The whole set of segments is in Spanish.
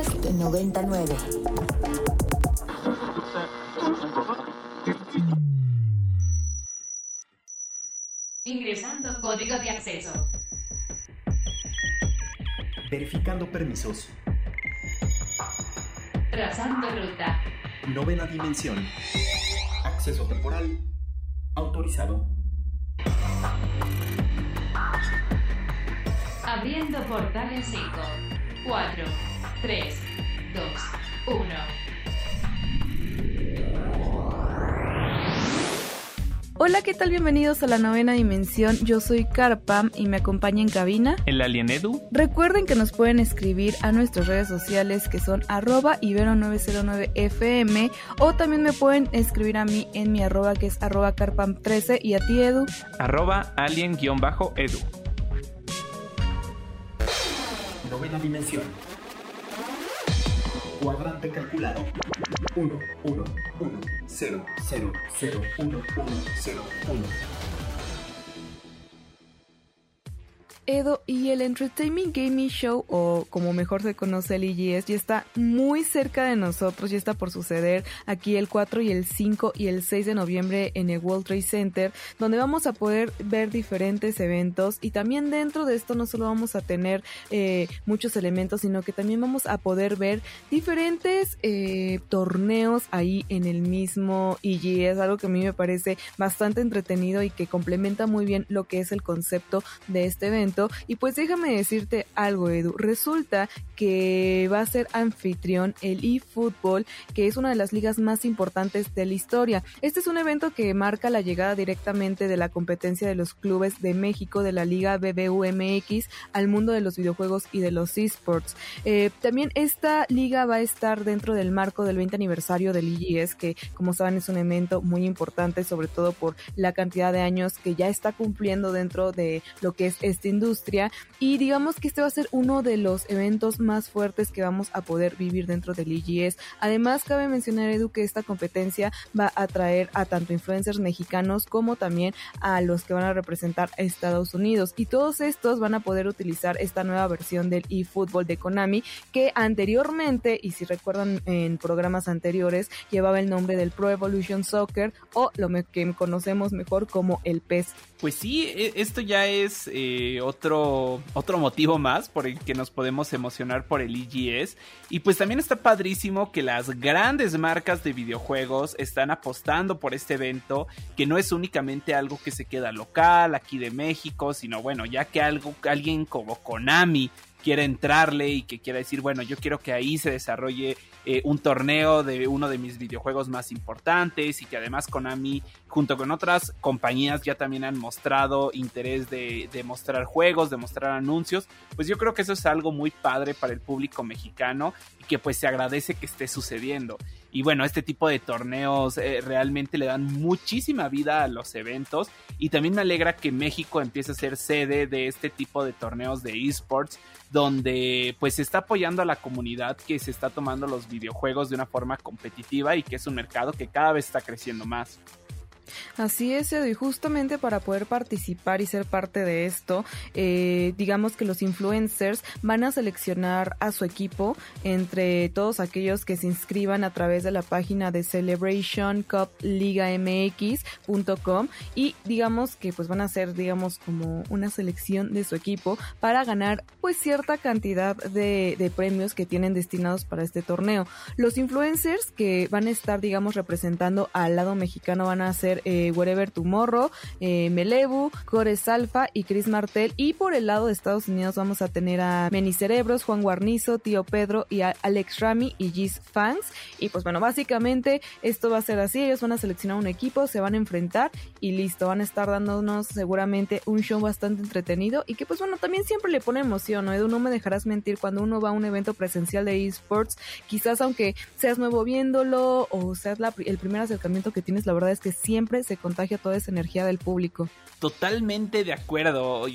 Podcast 99. Ingresando código de acceso. Verificando permisos. Trazando ruta. Novena dimensión. Acceso temporal. Autorizado. Abriendo portal en 5, 4, 3, 2, 1. Hola, ¿qué tal? Bienvenidos a la novena dimensión. Yo soy Carpam y me acompaña en cabina. El Alien Edu. Recuerden que nos pueden escribir a nuestras redes sociales que son arroba ibero909fm o también me pueden escribir a mí en mi arroba que es arroba carpam13 y a ti Edu. Arroba alien-edu. Novena dimensión. Cuadrante calculado. 1, 1, 1, 0, 0, 0, 1, 1, 0, 1. Edo y el Entertainment Gaming Show, o como mejor se conoce el EGS, ya está muy cerca de nosotros, ya está por suceder aquí el 4 y el 5 y el 6 de noviembre en el World Trade Center, donde vamos a poder ver diferentes eventos y también dentro de esto no solo vamos a tener eh, muchos elementos, sino que también vamos a poder ver diferentes eh, torneos ahí en el mismo EGS, algo que a mí me parece bastante entretenido y que complementa muy bien lo que es el concepto de este evento. Y pues déjame decirte algo, Edu. Resulta que va a ser anfitrión el eFootball, que es una de las ligas más importantes de la historia. Este es un evento que marca la llegada directamente de la competencia de los clubes de México de la Liga BBUMX al mundo de los videojuegos y de los esports. Eh, también esta liga va a estar dentro del marco del 20 aniversario del IGS, que como saben es un evento muy importante, sobre todo por la cantidad de años que ya está cumpliendo dentro de lo que es esta industria. Y digamos que este va a ser uno de los eventos más fuertes que vamos a poder vivir dentro del IGS. Además, cabe mencionar, Edu, que esta competencia va a atraer a tanto influencers mexicanos como también a los que van a representar a Estados Unidos. Y todos estos van a poder utilizar esta nueva versión del eFootball de Konami, que anteriormente, y si recuerdan en programas anteriores, llevaba el nombre del Pro Evolution Soccer o lo que conocemos mejor como el PES. Pues sí, e, esto ya es eh, otro, otro motivo más por el que nos podemos emocionar por el EGS. Y pues también está padrísimo que las grandes marcas de videojuegos están apostando por este evento, que no es únicamente algo que se queda local aquí de México, sino bueno, ya que algo, alguien como Konami quiere entrarle y que quiera decir, bueno, yo quiero que ahí se desarrolle eh, un torneo de uno de mis videojuegos más importantes y que además Konami junto con otras compañías ya también han mostrado interés de, de, mostrar juegos, de mostrar anuncios, pues yo creo que eso es algo muy padre para el público mexicano y que pues se agradece que esté sucediendo. Y bueno, este tipo de torneos eh, realmente le dan muchísima vida a los eventos y también me alegra que México empiece a ser sede de este tipo de torneos de esports donde pues se está apoyando a la comunidad que se está tomando los videojuegos de una forma competitiva y que es un mercado que cada vez está creciendo más. Así es, Edu, y justamente para poder participar y ser parte de esto, eh, digamos que los influencers van a seleccionar a su equipo entre todos aquellos que se inscriban a través de la página de celebrationcupligamx.com y digamos que pues van a hacer digamos como una selección de su equipo para ganar pues cierta cantidad de, de premios que tienen destinados para este torneo. Los influencers que van a estar digamos representando al lado mexicano van a ser eh, Wherever Tomorrow, eh, Melebu, Cores Alfa y Chris Martel. Y por el lado de Estados Unidos vamos a tener a Meni Cerebros, Juan Guarnizo, Tío Pedro y Alex Rami y Giz Fans. Y pues bueno, básicamente esto va a ser así. Ellos van a seleccionar un equipo, se van a enfrentar y listo. Van a estar dándonos seguramente un show bastante entretenido y que pues bueno, también siempre le pone emoción, ¿no? Edu, no me dejarás mentir cuando uno va a un evento presencial de esports, quizás aunque seas nuevo viéndolo o seas el primer acercamiento que tienes, la verdad es que siempre se contagia toda esa energía del público. Totalmente de acuerdo.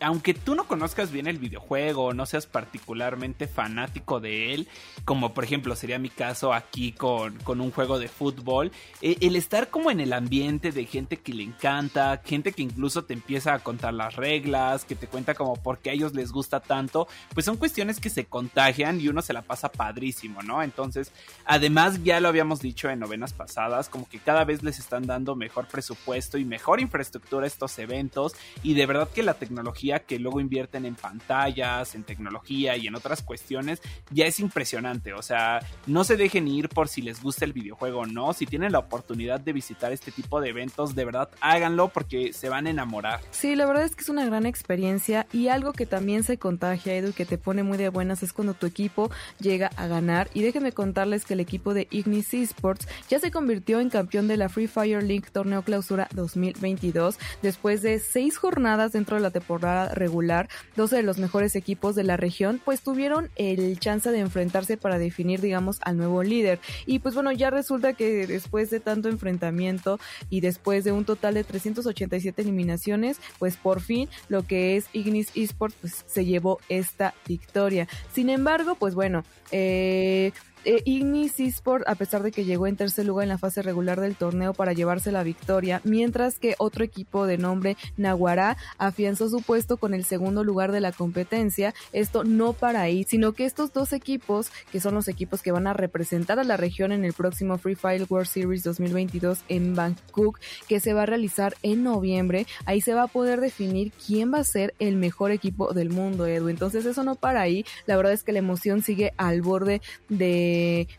aunque tú no conozcas bien el videojuego, no seas particularmente fanático de él, como por ejemplo sería mi caso aquí con, con un juego de fútbol, eh, el estar como en el ambiente de gente que le encanta, gente que incluso te empieza a contar las reglas, que te cuenta como por qué a ellos les gusta tanto, pues son cuestiones que se contagian y uno se la pasa padrísimo, ¿no? Entonces, además ya lo habíamos dicho en novenas pasadas, como que cada vez les están dando mejor presupuesto y mejor infraestructura estos eventos y de verdad que la tecnología que luego invierten en pantallas, en tecnología y en otras cuestiones ya es impresionante, o sea, no se dejen ir por si les gusta el videojuego o no, si tienen la oportunidad de visitar este tipo de eventos, de verdad háganlo porque se van a enamorar. Sí, la verdad es que es una gran experiencia y algo que también se contagia, Edu, y que te pone muy de buenas es cuando tu equipo llega a ganar. Y déjenme contarles que el equipo de Ignis Esports ya se convirtió en campeón de la Free Fire League Torneo Clausura 2022 después de seis jornadas dentro de la temporada regular. 12 de los mejores equipos de la región pues tuvieron el chance de enfrentarse para definir digamos al nuevo líder y pues bueno ya resulta que después de tanto enfrentamiento y después de un total de 387 eliminaciones pues por fin lo que es Ignis Esports pues se llevó esta victoria. Sin embargo pues bueno eh eh, Ignis Esports, a pesar de que llegó en tercer lugar en la fase regular del torneo para llevarse la victoria, mientras que otro equipo de nombre Naguará afianzó su puesto con el segundo lugar de la competencia. Esto no para ahí, sino que estos dos equipos, que son los equipos que van a representar a la región en el próximo Free Fire World Series 2022 en Bangkok, que se va a realizar en noviembre, ahí se va a poder definir quién va a ser el mejor equipo del mundo, Edu. Entonces eso no para ahí, la verdad es que la emoción sigue al borde de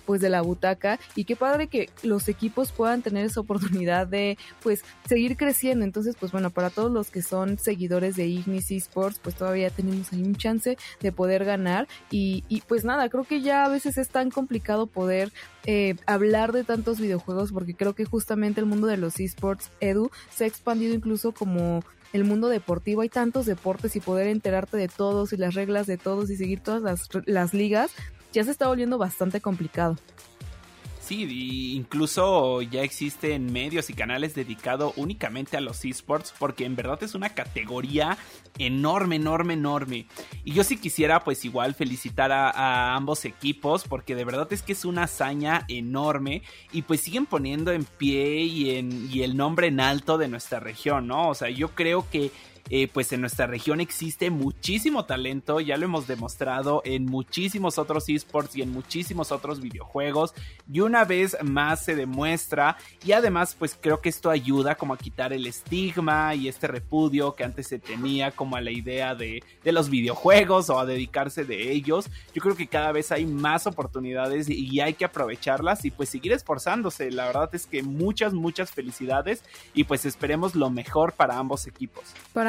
pues de la butaca y qué padre que los equipos puedan tener esa oportunidad de pues seguir creciendo. Entonces, pues bueno, para todos los que son seguidores de Ignis Esports, pues todavía tenemos ahí un chance de poder ganar y, y pues nada, creo que ya a veces es tan complicado poder eh, hablar de tantos videojuegos porque creo que justamente el mundo de los esports, Edu, se ha expandido incluso como el mundo deportivo. Hay tantos deportes y poder enterarte de todos y las reglas de todos y seguir todas las, las ligas, ya se está volviendo bastante complicado. Sí, incluso ya existen medios y canales dedicados únicamente a los esports porque en verdad es una categoría enorme, enorme, enorme. Y yo sí quisiera pues igual felicitar a, ambos equipos porque de verdad es que es una hazaña enorme y pues siguen poniendo en pie y, en, y el nombre en alto de nuestra región, ¿no? O sea, yo creo que eh, pues en nuestra región existe muchísimo talento, ya lo hemos demostrado en muchísimos otros esports y en muchísimos otros videojuegos y una vez más se demuestra y además pues creo que esto ayuda como a quitar el estigma y este repudio que antes se tenía como a la idea de, de los videojuegos o a dedicarse de ellos. Yo creo que cada vez hay más oportunidades y hay que aprovecharlas y pues seguir esforzándose. La verdad es que muchas, muchas felicidades y pues esperemos lo mejor para ambos equipos.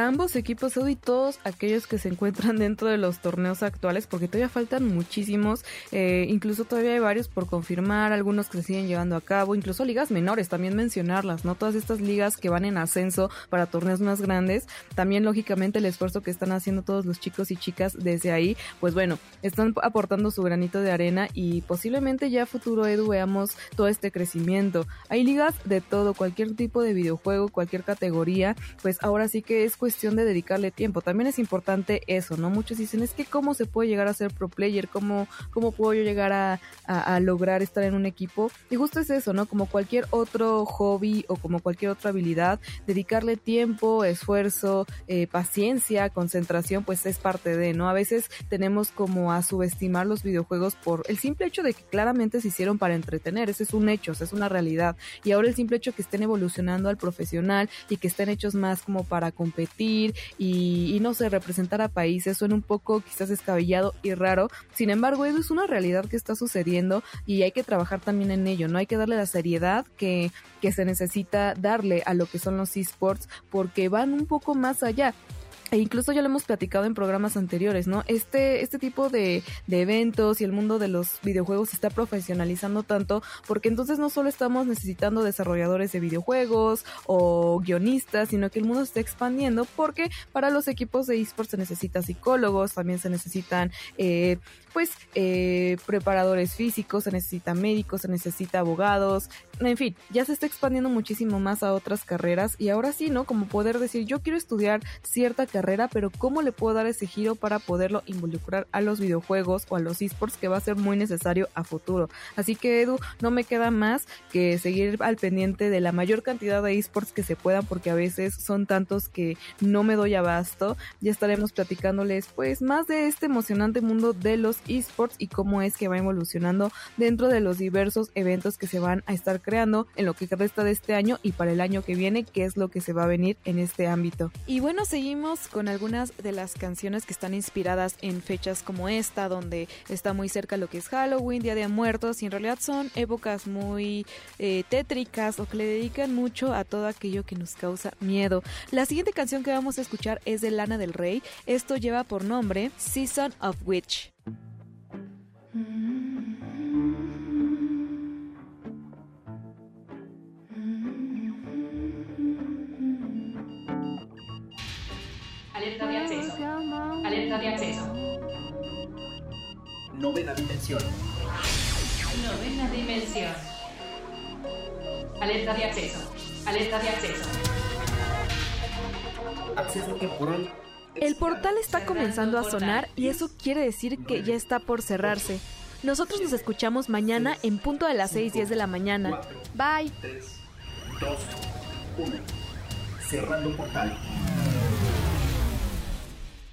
Ambos equipos, y todos aquellos que se encuentran dentro de los torneos actuales, porque todavía faltan muchísimos, eh, incluso todavía hay varios por confirmar, algunos que se siguen llevando a cabo, incluso ligas menores, también mencionarlas, ¿no? Todas estas ligas que van en ascenso para torneos más grandes, también lógicamente el esfuerzo que están haciendo todos los chicos y chicas desde ahí, pues bueno, están aportando su granito de arena y posiblemente ya futuro Edu veamos todo este crecimiento. Hay ligas de todo, cualquier tipo de videojuego, cualquier categoría, pues ahora sí que es cuestión de dedicarle tiempo. También es importante eso, ¿no? Muchos dicen, es que cómo se puede llegar a ser pro player, cómo, cómo puedo yo llegar a, a, lograr estar en un equipo. Y justo es eso, ¿no? Como cualquier otro hobby o como cualquier otra habilidad, dedicarle tiempo, esfuerzo, eh, paciencia, concentración, pues es parte de, ¿no? A veces tenemos como a subestimar los videojuegos por el simple hecho de que claramente se hicieron para entretener, ese es un hecho, es una realidad. Y ahora el simple hecho que estén evolucionando al profesional y que estén hechos más como para competir y, no sé, representar a países suena un poco quizás descabellado y raro. Sin embargo, eso es una realidad que está sucediendo y hay que trabajar también en ello, ¿no? Hay que darle la seriedad que, que se necesita darle a lo que son los esports porque van un poco más allá e incluso ya lo hemos platicado en programas anteriores, ¿no? Este, este tipo de, eventos y el mundo de los videojuegos se está profesionalizando tanto porque entonces no solo estamos necesitando desarrolladores de videojuegos o guionistas, sino que el mundo se está expandiendo porque para los equipos de esports se necesitan psicólogos, también se necesitan eh, pues eh, preparadores físicos, se necesitan médicos, se necesita abogados, en fin, ya se está expandiendo muchísimo más a otras carreras y ahora sí, ¿no? Como poder decir, yo quiero estudiar cierta carrera, pero ¿cómo le puedo dar ese giro para poderlo involucrar a los videojuegos o a los esports que va a ser muy necesario a futuro? Así que Edu, no me queda más que seguir al pendiente de la mayor cantidad de esports que se puedan porque a veces son tantos que no me doy abasto. Ya estaremos platicándoles pues más de este emocionante mundo de los esports y cómo es que va evolucionando dentro de los diversos eventos que se van a estar creando en lo que resta de este año y para el año que viene, qué es lo que se va a venir en este ámbito. Y bueno, seguimos con algunas de las canciones que están inspiradas en fechas como esta, donde está muy cerca lo que es Halloween, Día de Muertos, y en realidad son épocas muy eh, tétricas o que le dedican mucho a todo aquello que nos causa miedo. La siguiente canción que vamos a escuchar es de Lana del Rey. Esto lleva por nombre Season of Witch. De acceso. Novena dimensión. Novena dimensión. Alerta de acceso. Alerta de acceso. Acceso temporal. El portal está comenzando a sonar y eso quiere decir que ya está por cerrarse. Nosotros nos escuchamos mañana en punto de las 6:10 de la mañana. Bye. 3, 2, 1. Cerrando portal.